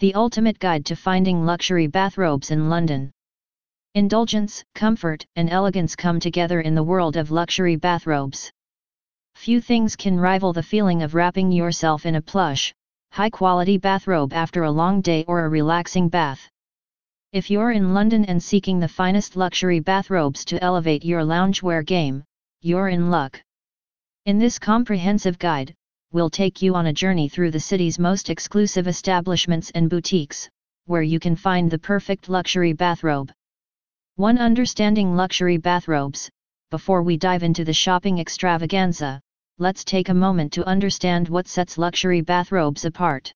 The ultimate guide to finding luxury bathrobes in London. Indulgence, comfort, and elegance come together in the world of luxury bathrobes. Few things can rival the feeling of wrapping yourself in a plush, high-quality bathrobe after a long day or a relaxing bath. If you're in London and seeking the finest luxury bathrobes to elevate your loungewear game, you're in luck. In this comprehensive guide, we'll take you on a journey through the city's most exclusive establishments and boutiques, where you can find the perfect luxury bathrobe. 1. Understanding luxury bathrobes. Before we dive into the shopping extravaganza, let's take a moment to understand what sets luxury bathrobes apart.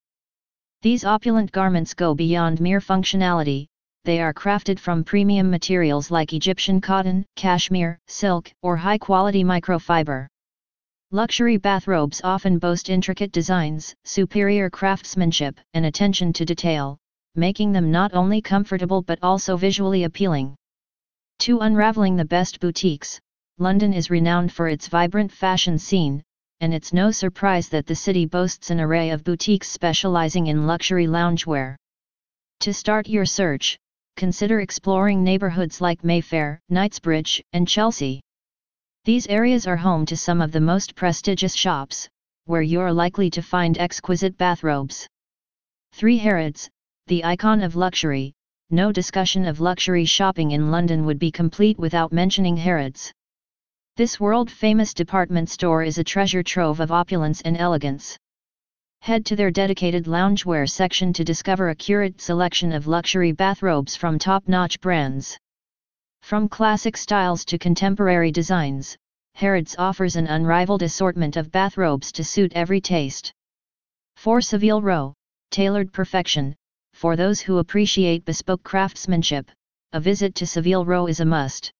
These opulent garments go beyond mere functionality, they are crafted from premium materials like Egyptian cotton, cashmere, silk, or high-quality microfiber. Luxury bathrobes often boast intricate designs, superior craftsmanship, and attention to detail, making them not only comfortable but also visually appealing. To unraveling the best boutiques, London is renowned for its vibrant fashion scene, and it's no surprise that the city boasts an array of boutiques specializing in luxury loungewear. To start your search, consider exploring neighborhoods like Mayfair, Knightsbridge, and Chelsea. These areas are home to some of the most prestigious shops, where you're likely to find exquisite bathrobes. 3. Harrods, the icon of luxury, no discussion of luxury shopping in London would be complete without mentioning Harrods. This world-famous department store is a treasure trove of opulence and elegance. Head to their dedicated loungewear section to discover a curated selection of luxury bathrobes from top-notch brands. From classic styles to contemporary designs, Harrods offers an unrivaled assortment of bathrobes to suit every taste. For Savile Row, tailored perfection, for those who appreciate bespoke craftsmanship, a visit to Savile Row is a must.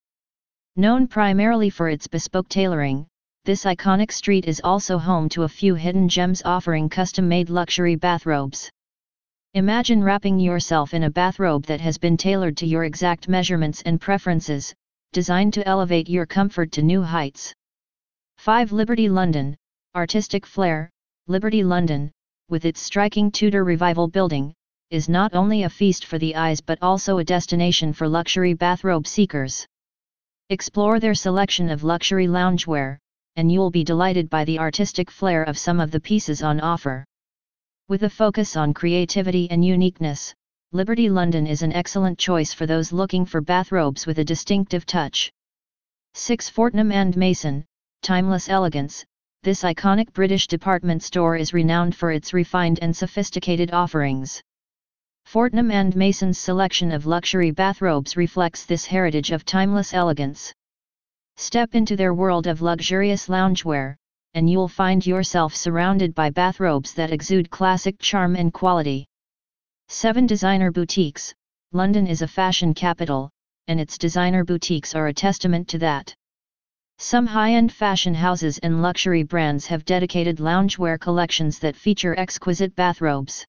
Known primarily for its bespoke tailoring, this iconic street is also home to a few hidden gems offering custom-made luxury bathrobes. Imagine wrapping yourself in a bathrobe that has been tailored to your exact measurements and preferences, designed to elevate your comfort to new heights. 5. Liberty London, Artistic Flair, Liberty London, with its striking Tudor Revival building, is not only a feast for the eyes but also a destination for luxury bathrobe seekers. Explore their selection of luxury loungewear, and you'll be delighted by the artistic flair of some of the pieces on offer. With a focus on creativity and uniqueness, Liberty London is an excellent choice for those looking for bathrobes with a distinctive touch. 6. Fortnum and Mason, Timeless Elegance, this iconic British department store is renowned for its refined and sophisticated offerings. Fortnum and Mason's selection of luxury bathrobes reflects this heritage of timeless elegance. Step into their world of luxurious loungewear, and you'll find yourself surrounded by bathrobes that exude classic charm and quality. 7 Designer Boutiques London is a fashion capital, and its designer boutiques are a testament to that. Some high-end fashion houses and luxury brands have dedicated loungewear collections that feature exquisite bathrobes.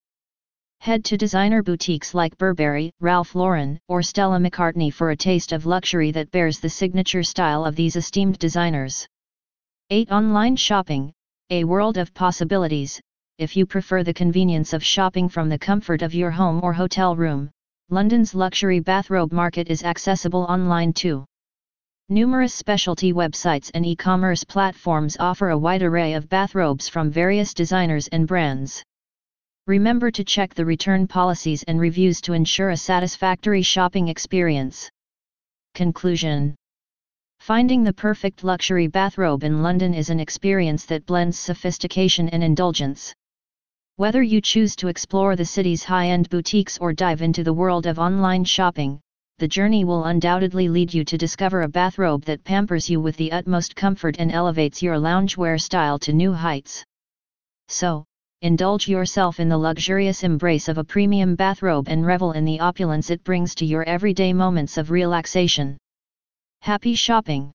Head to designer boutiques like Burberry, Ralph Lauren, or Stella McCartney for a taste of luxury that bears the signature style of these esteemed designers. 8. Online Shopping, a world of possibilities. If you prefer the convenience of shopping from the comfort of your home or hotel room, London's luxury bathrobe market is accessible online too. Numerous specialty websites and e-commerce platforms offer a wide array of bathrobes from various designers and brands. Remember to check the return policies and reviews to ensure a satisfactory shopping experience. Conclusion Finding the perfect luxury bathrobe in London is an experience that blends sophistication and indulgence. Whether you choose to explore the city's high-end boutiques or dive into the world of online shopping, the journey will undoubtedly lead you to discover a bathrobe that pampers you with the utmost comfort and elevates your loungewear style to new heights. So, indulge yourself in the luxurious embrace of a premium bathrobe and revel in the opulence it brings to your everyday moments of relaxation. Happy shopping!